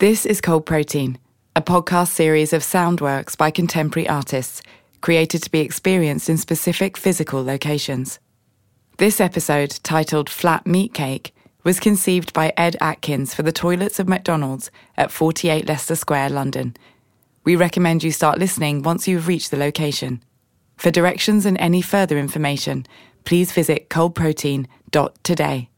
This is Cold Protein, a podcast series of sound works by contemporary artists created to be experienced in specific physical locations. This episode, titled Flat Meat Cake, was conceived by Ed Atkins for the toilets of McDonald's at 48 Leicester Square, London. We recommend you start listening once you've reached the location. For directions and any further information, please visit coldprotein.today.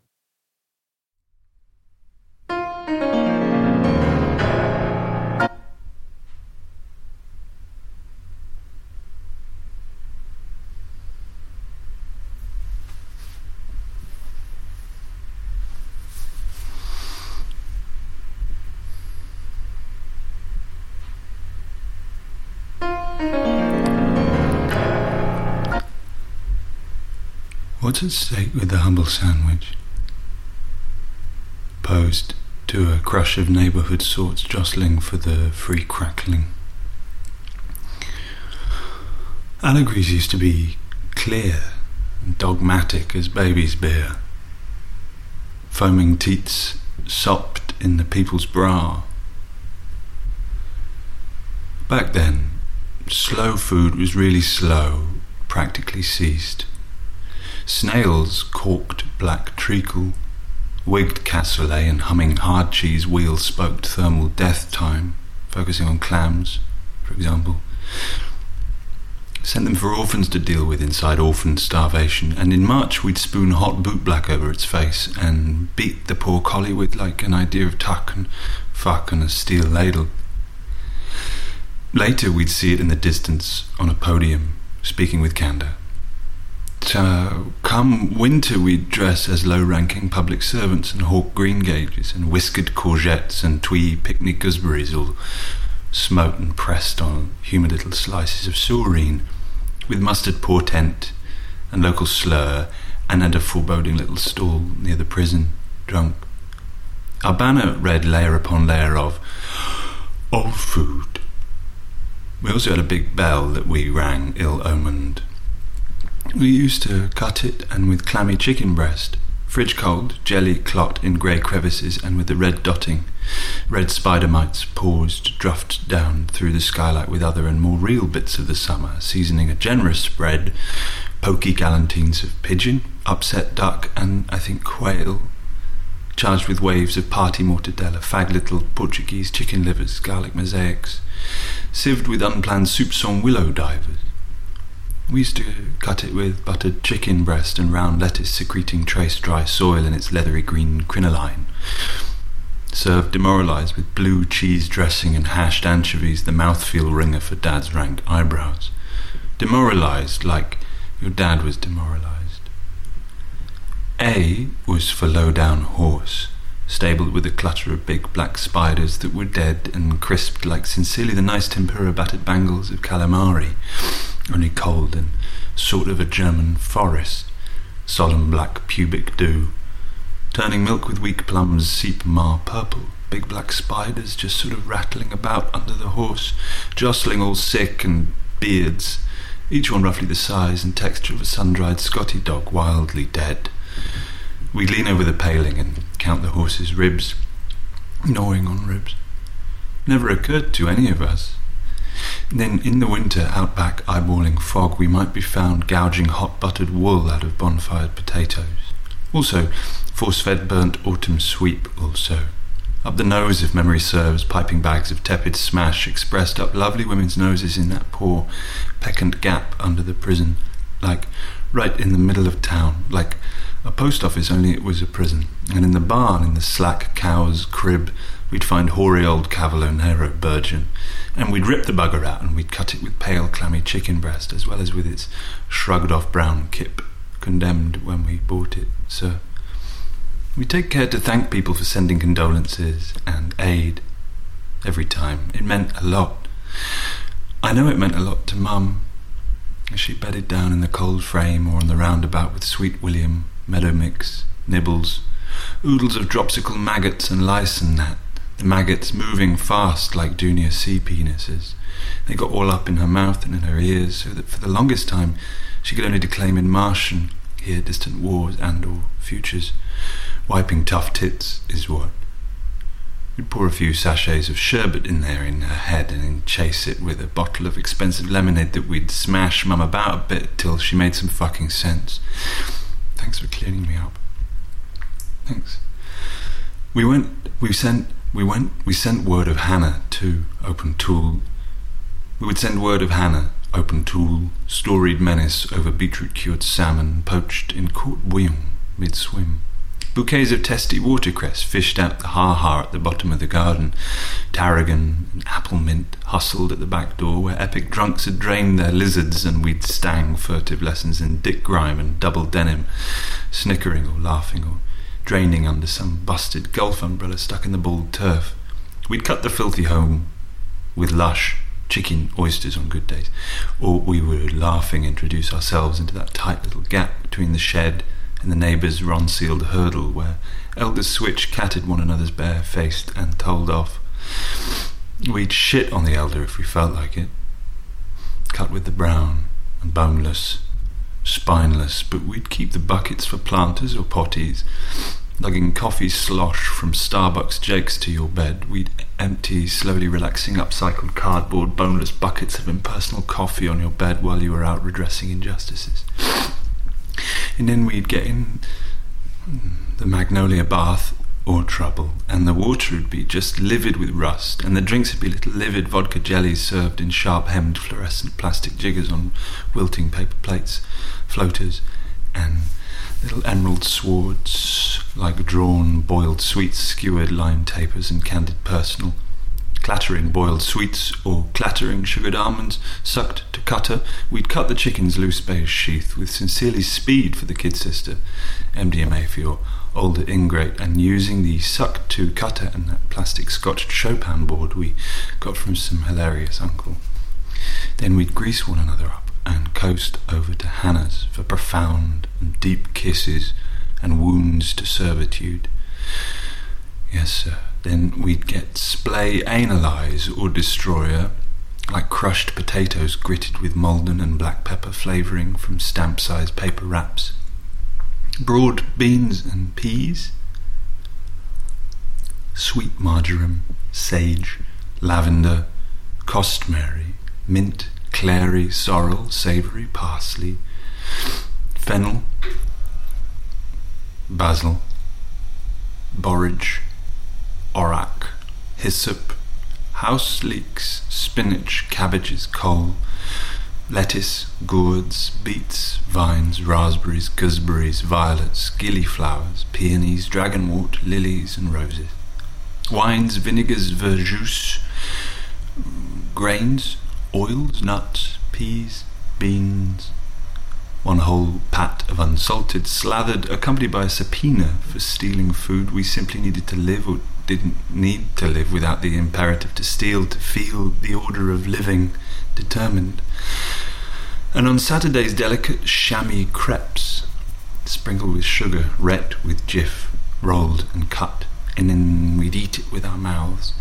What's at stake with the humble sandwich? Posed to a crush of neighbourhood sorts jostling for the free crackling. Allegories used to be clear and dogmatic as baby's beer. Foaming teats sopped in the people's bra. Back then, slow food was really slow, practically ceased. Snails corked black treacle, wigged cassoulet and humming hard cheese wheel spoked thermal death time, focusing on clams, for example. Sent them for orphans to deal with inside orphan starvation, and in March we'd spoon hot bootblack over its face and beat the poor collie with like an idea of tuck and fuck and a steel ladle. Later we'd see it in the distance on a podium, speaking with candour. So, uh, come winter, we'd dress as low ranking public servants and hawk greengages and whiskered courgettes and twee picnic gooseberries, all smote and pressed on humid little slices of saurine, with mustard portent and local slur, and at a foreboding little stall near the prison, drunk. Our banner read layer upon layer of old food. We also had a big bell that we rang ill omened. We used to cut it and with clammy chicken breast, fridge cold, jelly clot in grey crevices and with the red dotting. Red spider mites paused, druffed down through the skylight with other and more real bits of the summer, seasoning a generous spread, pokey galantines of pigeon, upset duck, and I think quail, charged with waves of party mortadella, fag little Portuguese chicken livers, garlic mosaics, sieved with unplanned soupçon willow divers. We used to cut it with buttered chicken breast and round lettuce secreting trace dry soil in its leathery green crinoline. Served demoralized with blue cheese dressing and hashed anchovies, the mouthfeel ringer for dad's ranked eyebrows. Demoralized like your dad was demoralized. A was for low down horse, stabled with a clutter of big black spiders that were dead and crisped like sincerely the nice tempura battered bangles of calamari only cold and sort of a German forest, solemn black pubic dew, turning milk with weak plums seep mar purple, big black spiders just sort of rattling about under the horse, jostling all sick and beards, each one roughly the size and texture of a sun-dried Scotty dog wildly dead. We lean over the paling and count the horse's ribs, gnawing on ribs. Never occurred to any of us then in the winter, out back eyeballing fog, we might be found gouging hot buttered wool out of bonfired potatoes. Also, force fed burnt autumn sweep, also. Up the nose, if memory serves, piping bags of tepid smash expressed up lovely women's noses in that poor, peccant gap under the prison, like right in the middle of town, like a post office, only it was a prison. And in the barn, in the slack cow's crib, we'd find hoary old Cavolo Nero Burgeon, and we'd rip the bugger out and we'd cut it with pale, clammy chicken breast, as well as with its shrugged off brown kip, condemned when we bought it, sir. We take care to thank people for sending condolences and aid every time. It meant a lot. I know it meant a lot to Mum, as she bedded down in the cold frame or on the roundabout with Sweet William, Meadow Mix, Nibbles, oodles of dropsical maggots and lice and that the maggots moving fast like junior sea penises. They got all up in her mouth and in her ears, so that for the longest time she could only declaim in Martian, hear distant wars and or futures. Wiping tough tits is what. We'd pour a few sachets of sherbet in there in her head and then chase it with a bottle of expensive lemonade that we'd smash Mum about a bit till she made some fucking sense. Thanks for clearing me up. Thanks. We went, we sent, we went, we sent word of Hannah to Open Tool. We would send word of Hannah, Open Tool, storied menace over beetroot cured salmon poached in court bouillon mid swim. Bouquets of testy watercress fished out the ha-ha at the bottom of the garden. Tarragon and apple mint hustled at the back door where epic drunks had drained their lizards and we'd stang furtive lessons in dick grime and double denim, snickering or laughing or draining under some busted golf umbrella stuck in the bald turf. We'd cut the filthy home with lush chicken oysters on good days, or we would laughing introduce ourselves into that tight little gap between the shed and the neighbour's ron-sealed hurdle where elders switch catted one another's bare-faced and told off. We'd shit on the elder if we felt like it. Cut with the brown and boneless, spineless, but we'd keep the buckets for planters or potties. Lugging coffee slosh from Starbucks Jake's to your bed, we'd empty, slowly relaxing upcycled cardboard, boneless buckets of impersonal coffee on your bed while you were out redressing injustices. And then we'd get in the magnolia bath or trouble, and the water would be just livid with rust, and the drinks would be little livid vodka jellies served in sharp hemmed fluorescent plastic jiggers on wilting paper plates, floaters, and little emerald swords like drawn boiled sweets, skewered lime tapers, and candied personal. Clattering boiled sweets or clattering sugared almonds sucked to cutter, we'd cut the chicken's loose beige sheath with sincerely speed for the kid sister, MDMA for your older ingrate, and using the sucked to cutter and that plastic scotched Chopin board we got from some hilarious uncle. Then we'd grease one another up and coast over to Hannah's for profound and deep kisses and wounds to servitude. Yes, sir. Then we'd get splay analyze or destroyer, like crushed potatoes gritted with Maldon and black pepper flavouring from stamp sized paper wraps. Broad beans and peas. Sweet marjoram, sage, lavender, costmary, mint, clary, sorrel, savoury, parsley, fennel, basil, borage, orac, hyssop, house leeks, spinach, cabbages, coal, lettuce, gourds, beets, vines, raspberries, gooseberries, violets, gillyflowers, peonies, dragonwort, lilies, and roses. Wines, vinegars, verjuice, grains, oils, nuts, peas, beans, one whole pat of unsalted, slathered, accompanied by a subpoena for stealing food we simply needed to live or didn't need to live without the imperative to steal, to feel the order of living determined. And on Saturdays, delicate chamois crepes, sprinkled with sugar, ret with jiff, rolled and cut, and then we'd eat it with our mouths,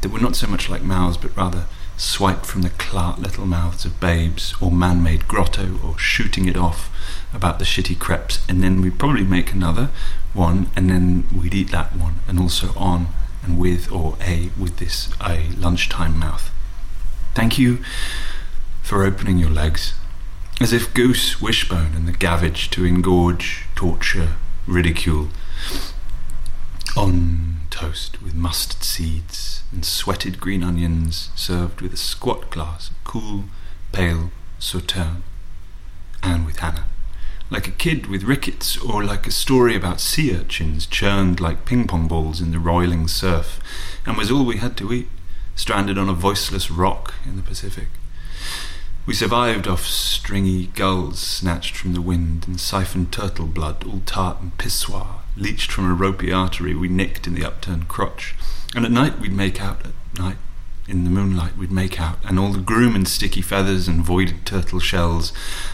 that were not so much like mouths, but rather swiped from the clart little mouths of babes, or man-made grotto, or shooting it off about the shitty crepes, and then we'd probably make another one, and then we'd eat that one, and also on and with or a with this a lunchtime mouth. Thank you for opening your legs, as if goose, wishbone, and the gavage to engorge, torture, ridicule, on toast with mustard seeds and sweated green onions served with a squat glass of cool, pale sauterne, and with Hannah like a kid with rickets, or like a story about sea urchins churned like ping pong balls in the roiling surf, and was all we had to eat, stranded on a voiceless rock in the Pacific. We survived off stringy gulls snatched from the wind and siphoned turtle blood, all tart and pissoir, leached from a ropey artery we nicked in the upturned crotch. And at night we'd make out, at night, in the moonlight we'd make out, and all the groom and sticky feathers and voided turtle shells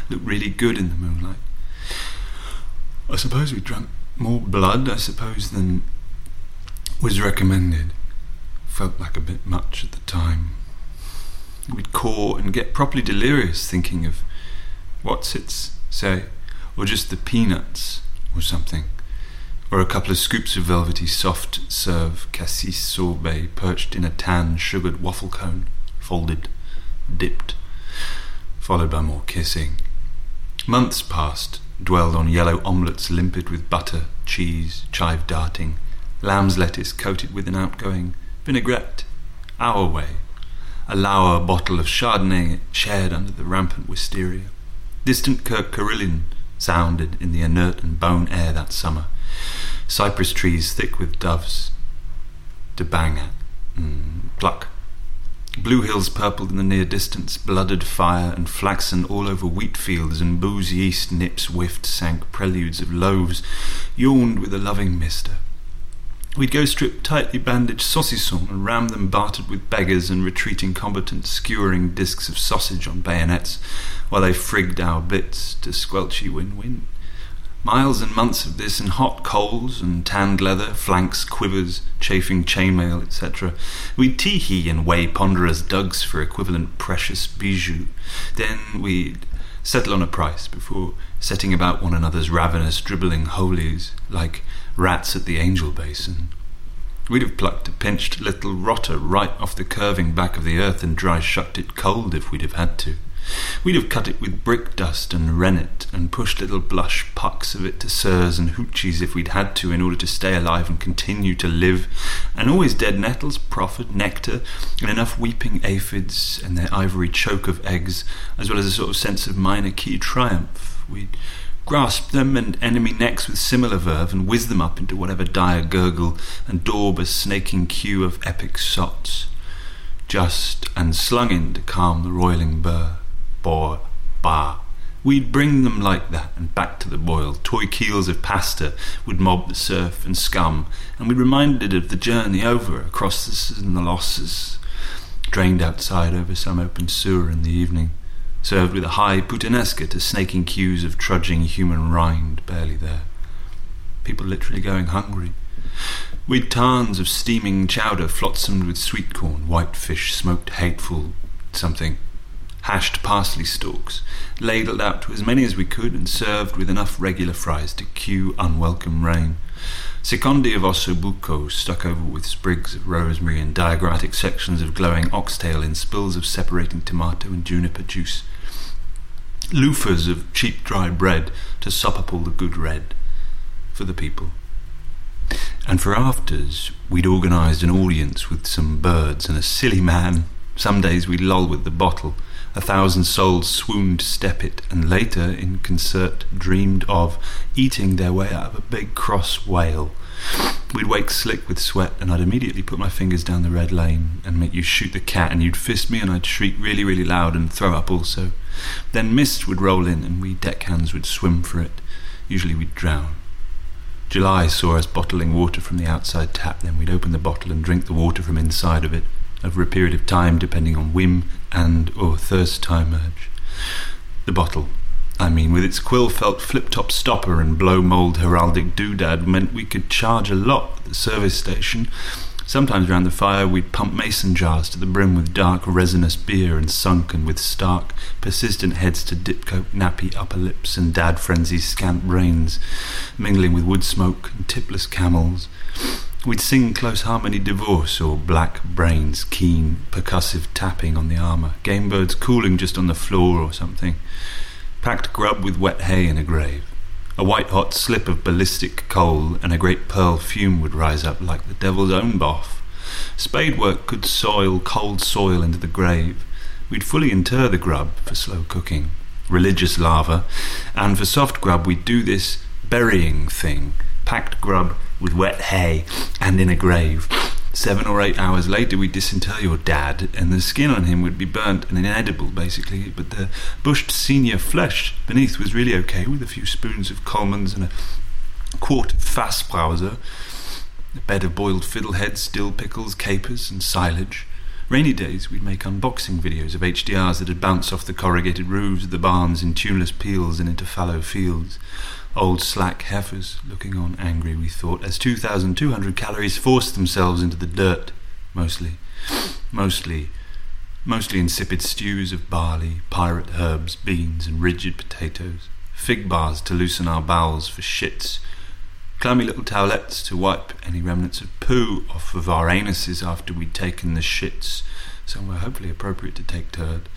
looked really good in the moonlight. I suppose we drank more blood, I suppose, than was recommended. Felt like a bit much at the time. We'd caw and get properly delirious thinking of what's its say, or just the peanuts or something, or a couple of scoops of velvety soft serve cassis sorbet perched in a tan sugared waffle cone, folded, dipped, followed by more kissing. Months passed, dwelled on yellow omelettes limpid with butter, cheese, chive darting, lamb's lettuce coated with an outgoing vinaigrette, our way, a lower bottle of Chardonnay shared under the rampant wisteria. Distant Kirk Carillon sounded in the inert and bone air that summer. Cypress trees thick with doves to bang at, mm, pluck. Blue hills purpled in the near distance, blooded fire and flaxen all over wheat fields, and boozy east nips whiffed, sank preludes of loaves, yawned with a loving mister. We'd go strip tightly bandaged saucissons and ram them bartered with beggars and retreating combatants, skewering discs of sausage on bayonets, while they frigged our bits to squelchy win-win. Miles and months of this, and hot coals and tanned leather, flanks, quivers, chafing chainmail, etc. We'd tee-hee and weigh ponderous dugs for equivalent precious bijou. Then we'd settle on a price before setting about one another's ravenous, dribbling holies, like rats at the Angel Basin. We'd have plucked a pinched little rotter right off the curving back of the earth and dry shucked it cold if we'd have had to. We'd have cut it with brick dust and rennet, and pushed little blush pucks of it to sirs and hoochies if we'd had to in order to stay alive and continue to live, and always dead nettles proffered, nectar, and enough weeping aphids and their ivory choke of eggs, as well as a sort of sense of minor key triumph. We'd grasp them and enemy necks with similar verve and whiz them up into whatever dire gurgle and daub a snaking queue of epic sots, just and slung in to calm the roiling burr or bar. We'd bring them like that and back to the boil. Toy keels of pasta would mob the surf and scum, and we'd reminded of the journey over across the, and the losses, drained outside over some open sewer in the evening, served with a high puttanesca to snaking queues of trudging human rind barely there. People literally going hungry. We'd tarns of steaming chowder flotsomed with sweet corn, white fish, smoked hateful something hashed parsley stalks, ladled out to as many as we could and served with enough regular fries to cue unwelcome rain. Secondi of ossobuco stuck over with sprigs of rosemary and diagrammatic sections of glowing oxtail in spills of separating tomato and juniper juice. Loofahs of cheap dry bread to sop up all the good red for the people. And for afters, we'd organised an audience with some birds and a silly man. Some days we'd loll with the bottle a thousand souls swooned step it, and later, in concert, dreamed of eating their way out of a big cross whale. We'd wake slick with sweat, and I'd immediately put my fingers down the red lane and make you shoot the cat, and you'd fist me, and I'd shriek really, really loud and throw up also. Then mist would roll in, and we deckhands would swim for it. Usually we'd drown. July saw us bottling water from the outside tap, then we'd open the bottle and drink the water from inside of it over a period of time depending on whim and or thirst time urge. The bottle, I mean, with its quill-felt flip-top stopper and blow-mold heraldic doodad, meant we could charge a lot at the service station. Sometimes round the fire we'd pump mason jars to the brim with dark resinous beer and sunken with stark, persistent heads to dipcoat nappy upper lips and dad frenzies scant brains, mingling with wood smoke and tipless camels. We'd sing close harmony divorce or black brains, keen percussive tapping on the armour, game birds cooling just on the floor or something, packed grub with wet hay in a grave. A white hot slip of ballistic coal and a great pearl fume would rise up like the devil's own boff. Spade work could soil cold soil into the grave. We'd fully inter the grub for slow cooking, religious lava, and for soft grub we'd do this burying thing, packed grub with wet hay and in a grave. Seven or eight hours later, we'd disinter your dad, and the skin on him would be burnt and inedible, basically. But the bushed senior flesh beneath was really okay, with a few spoons of Colman's and a quart of Fassbrause, a bed of boiled fiddleheads, dill pickles, capers, and silage. Rainy days, we'd make unboxing videos of HDRs that had bounced off the corrugated roofs of the barns in tuneless peels and into fallow fields. Old slack heifers looking on angry, we thought, as 2,200 calories forced themselves into the dirt, mostly. Mostly. Mostly insipid stews of barley, pirate herbs, beans, and rigid potatoes. Fig bars to loosen our bowels for shits. clammy little towelettes to wipe any remnants of poo off of our anuses after we'd taken the shits, somewhere hopefully appropriate to take turd.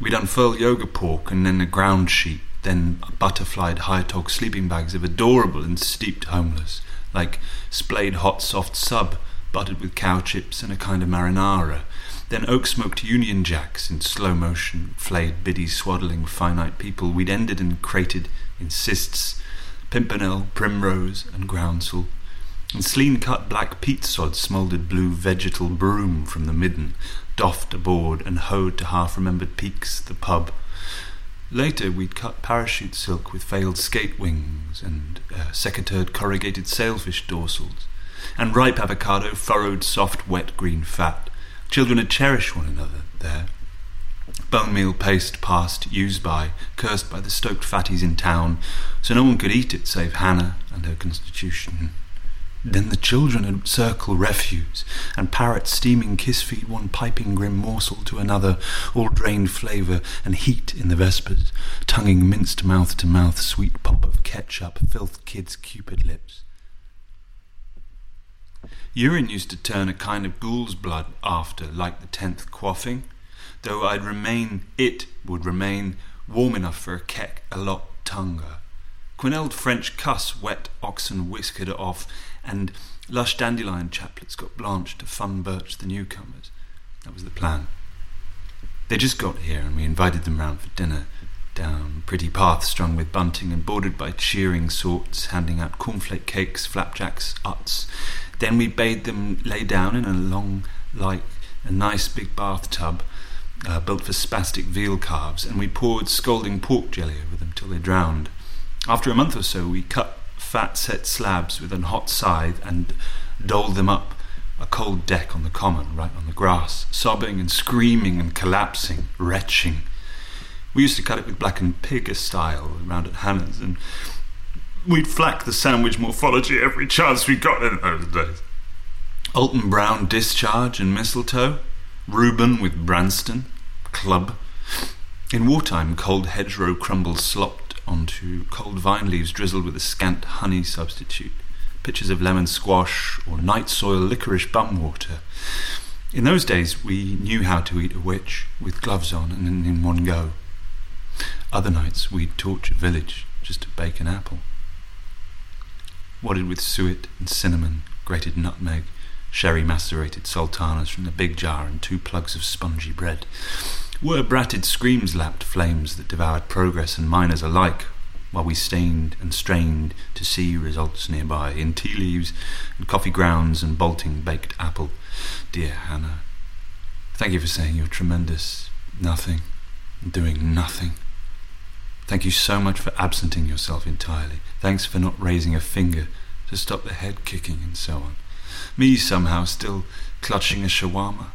We'd unfurl yoga pork and then a ground sheet, then butterflied high Hyatog sleeping bags of adorable and steeped homeless, like splayed hot soft sub, buttered with cow chips and a kind of marinara, then oak smoked Union Jacks in slow motion, flayed biddy swaddling finite people we'd ended and crated in cysts, pimpernel, primrose, and groundsel, and slean cut black peat sod smouldered blue vegetal broom from the midden, doffed aboard and hoed to half remembered peaks, the pub. Later, we'd cut parachute silk with failed skate wings and uh, secateured corrugated sailfish dorsals, and ripe avocado furrowed soft wet green fat. Children had cherished one another there. Bone meal paste passed, used by, cursed by the stoked fatties in town, so no one could eat it save Hannah and her constitution. Then the children would circle refuse, and parrots steaming kiss feed one piping grim morsel to another, all drained flavour and heat in the vespers, tonguing minced mouth to mouth sweet pop of ketchup, filth kids' cupid lips. Urine used to turn a kind of ghoul's blood after, like the tenth quaffing, though I'd remain, it would remain warm enough for a keck a lot tonguer. Quenelled French cuss wet oxen whiskered off, and lush dandelion chaplets got blanched to fun birch the newcomers. That was the plan. They just got here, and we invited them round for dinner. Down pretty paths strung with bunting and bordered by cheering sorts, handing out cornflake cakes, flapjacks, uts. Then we bade them lay down in a long, like a nice big bathtub uh, built for spastic veal calves, and we poured scalding pork jelly over them till they drowned. After a month or so, we cut fat set slabs with a hot scythe and doled them up a cold deck on the common, right on the grass, sobbing and screaming and collapsing, retching. We used to cut it with blackened pig style around at Hannah's, and we'd flack the sandwich morphology every chance we got in those days. Alton Brown discharge and mistletoe, Reuben with Branston, club. In wartime, cold hedgerow crumbles slopped onto cold vine leaves drizzled with a scant honey substitute, pitchers of lemon squash or night soil licorice bum water. In those days, we knew how to eat a witch with gloves on and in one go. Other nights, we'd torch a village just to bake an apple. Wadded with suet and cinnamon, grated nutmeg, sherry macerated sultanas from the big jar, and two plugs of spongy bread. Were bratted screams lapped flames that devoured progress and miners alike, while we stained and strained to see results nearby in tea leaves and coffee grounds and bolting baked apple. Dear Hannah, thank you for saying you're tremendous. Nothing. Doing nothing. Thank you so much for absenting yourself entirely. Thanks for not raising a finger to stop the head kicking and so on. Me somehow still clutching a shawarma.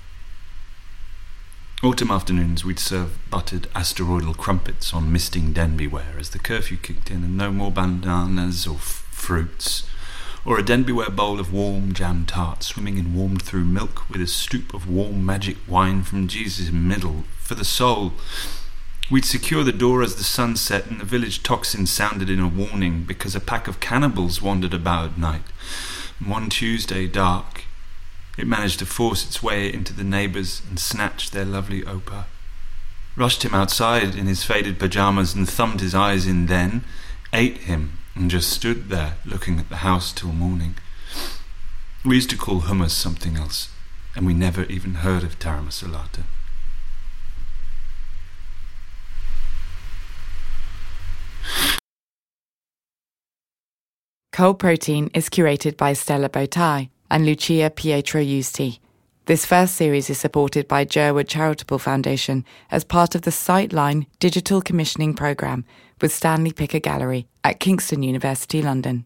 Autumn afternoons we'd serve buttered asteroidal crumpets on misting Denby ware as the curfew kicked in and no more bandanas or f- fruits, or a Denby ware bowl of warm jam tart swimming in warmed through milk with a stoop of warm magic wine from Jesus' middle for the soul. We'd secure the door as the sun set and the village tocsin sounded in a warning because a pack of cannibals wandered about at night. one Tuesday dark, it managed to force its way into the neighbours and snatch their lovely Opa. Rushed him outside in his faded pyjamas and thumbed his eyes in then, ate him, and just stood there looking at the house till morning. We used to call hummus something else, and we never even heard of taramasalata. Cold Protein is curated by Stella Bottai and Lucia Pietroiusti. This first series is supported by Jerwood Charitable Foundation as part of the Sightline Digital Commissioning Programme with Stanley Picker Gallery at Kingston University, London.